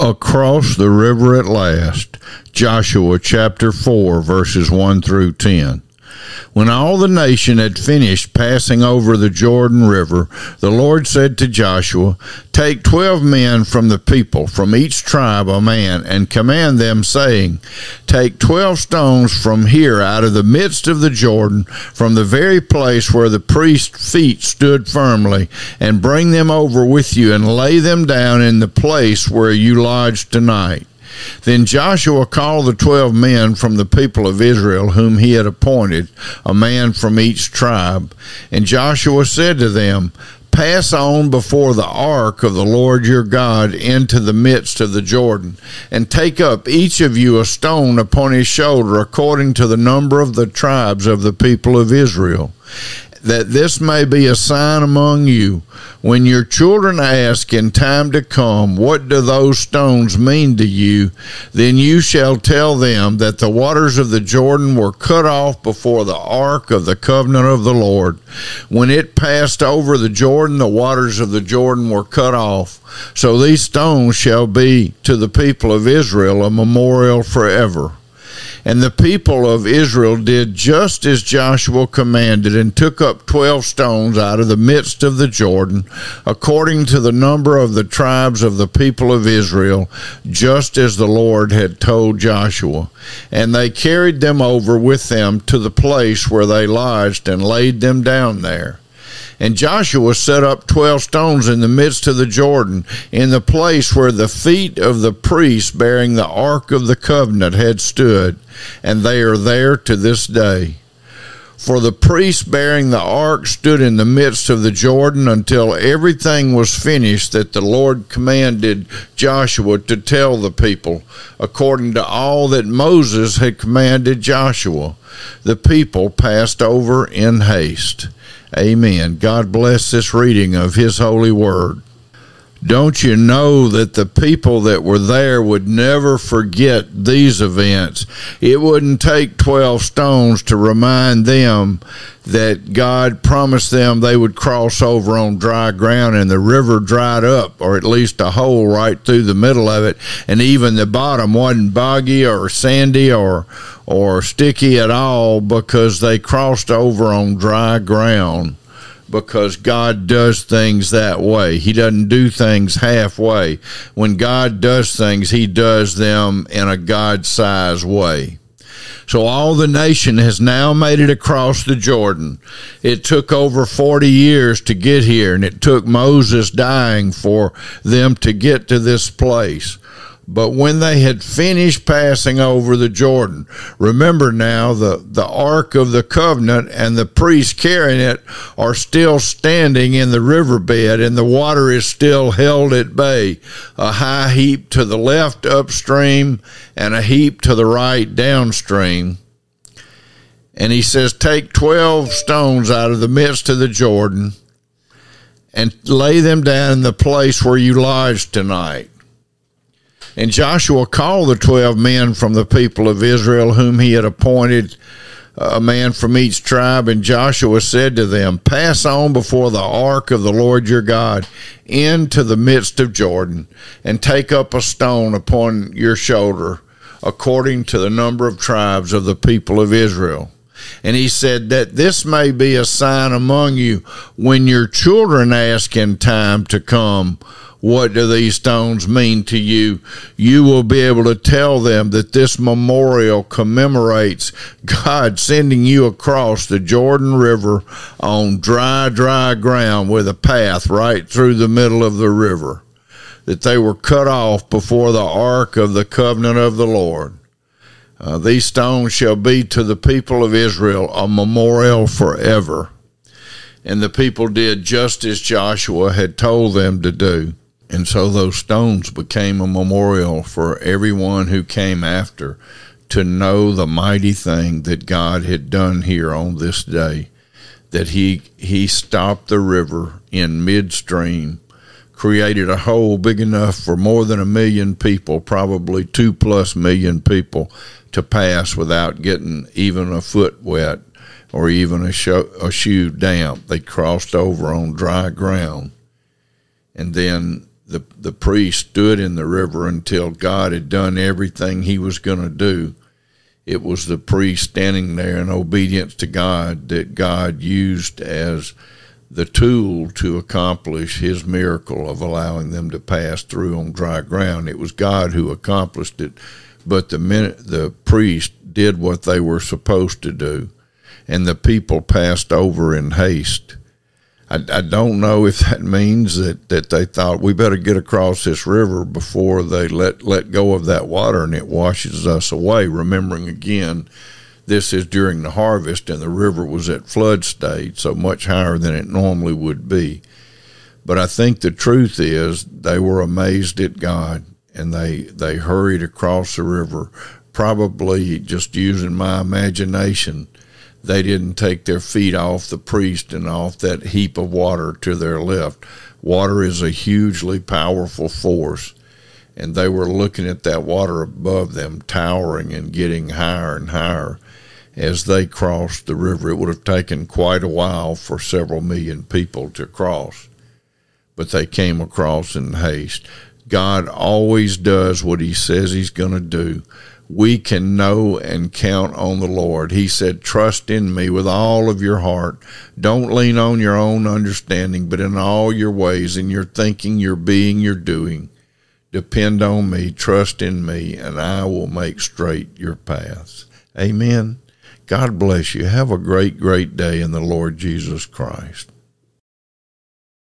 across the river at last. Joshua chapter 4, verses 1 through 10. When all the nation had finished passing over the Jordan River, the Lord said to Joshua, Take twelve men from the people, from each tribe a man, and command them, saying, Take twelve stones from here out of the midst of the Jordan, from the very place where the priest's feet stood firmly, and bring them over with you, and lay them down in the place where you lodge tonight. Then Joshua called the twelve men from the people of Israel, whom he had appointed, a man from each tribe. And Joshua said to them, Pass on before the ark of the Lord your God into the midst of the Jordan, and take up each of you a stone upon his shoulder, according to the number of the tribes of the people of Israel that this may be a sign among you. When your children ask in time to come, What do those stones mean to you? Then you shall tell them that the waters of the Jordan were cut off before the ark of the covenant of the Lord. When it passed over the Jordan, the waters of the Jordan were cut off. So these stones shall be to the people of Israel a memorial forever. And the people of Israel did just as Joshua commanded, and took up twelve stones out of the midst of the Jordan, according to the number of the tribes of the people of Israel, just as the Lord had told Joshua. And they carried them over with them to the place where they lodged, and laid them down there. And Joshua set up twelve stones in the midst of the Jordan, in the place where the feet of the priests bearing the ark of the covenant had stood, and they are there to this day. For the priests bearing the ark stood in the midst of the Jordan until everything was finished that the Lord commanded Joshua to tell the people, according to all that Moses had commanded Joshua. The people passed over in haste. Amen. God bless this reading of His holy word. Don't you know that the people that were there would never forget these events? It wouldn't take 12 stones to remind them that God promised them they would cross over on dry ground and the river dried up, or at least a hole right through the middle of it, and even the bottom wasn't boggy or sandy or or sticky at all because they crossed over on dry ground because God does things that way. He doesn't do things halfway. When God does things, He does them in a God sized way. So all the nation has now made it across the Jordan. It took over 40 years to get here, and it took Moses dying for them to get to this place. But when they had finished passing over the Jordan, remember now the, the Ark of the Covenant and the priests carrying it are still standing in the riverbed, and the water is still held at bay. A high heap to the left upstream and a heap to the right downstream. And he says, Take 12 stones out of the midst of the Jordan and lay them down in the place where you lodge tonight and Joshua called the twelve men from the people of Israel, whom he had appointed uh, a man from each tribe. And Joshua said to them, Pass on before the ark of the Lord your God into the midst of Jordan, and take up a stone upon your shoulder, according to the number of tribes of the people of Israel. And he said that this may be a sign among you when your children ask in time to come, what do these stones mean to you? You will be able to tell them that this memorial commemorates God sending you across the Jordan River on dry, dry ground with a path right through the middle of the river. That they were cut off before the ark of the covenant of the Lord. Uh, these stones shall be to the people of Israel a memorial forever. And the people did just as Joshua had told them to do. And so those stones became a memorial for everyone who came after to know the mighty thing that God had done here on this day. That he he stopped the river in midstream, created a hole big enough for more than a million people, probably two plus million people, to pass without getting even a foot wet or even a, sho- a shoe damp. They crossed over on dry ground. And then the the priest stood in the river until God had done everything he was going to do. It was the priest standing there in obedience to God that God used as the tool to accomplish his miracle of allowing them to pass through on dry ground. It was God who accomplished it, but the minute the priest did what they were supposed to do, and the people passed over in haste. I, I don't know if that means that, that they thought we better get across this river before they let let go of that water and it washes us away. Remembering again this is during the harvest, and the river was at flood stage, so much higher than it normally would be. But I think the truth is they were amazed at God, and they they hurried across the river, probably just using my imagination. They didn't take their feet off the priest and off that heap of water to their left. Water is a hugely powerful force and they were looking at that water above them, towering and getting higher and higher as they crossed the river. It would have taken quite a while for several million people to cross, but they came across in haste. God always does what he says he's going to do. We can know and count on the Lord. He said, Trust in me with all of your heart. Don't lean on your own understanding, but in all your ways, in your thinking, your being, your doing, depend on me, trust in me, and I will make straight your paths. Amen. God bless you. Have a great, great day in the Lord Jesus Christ.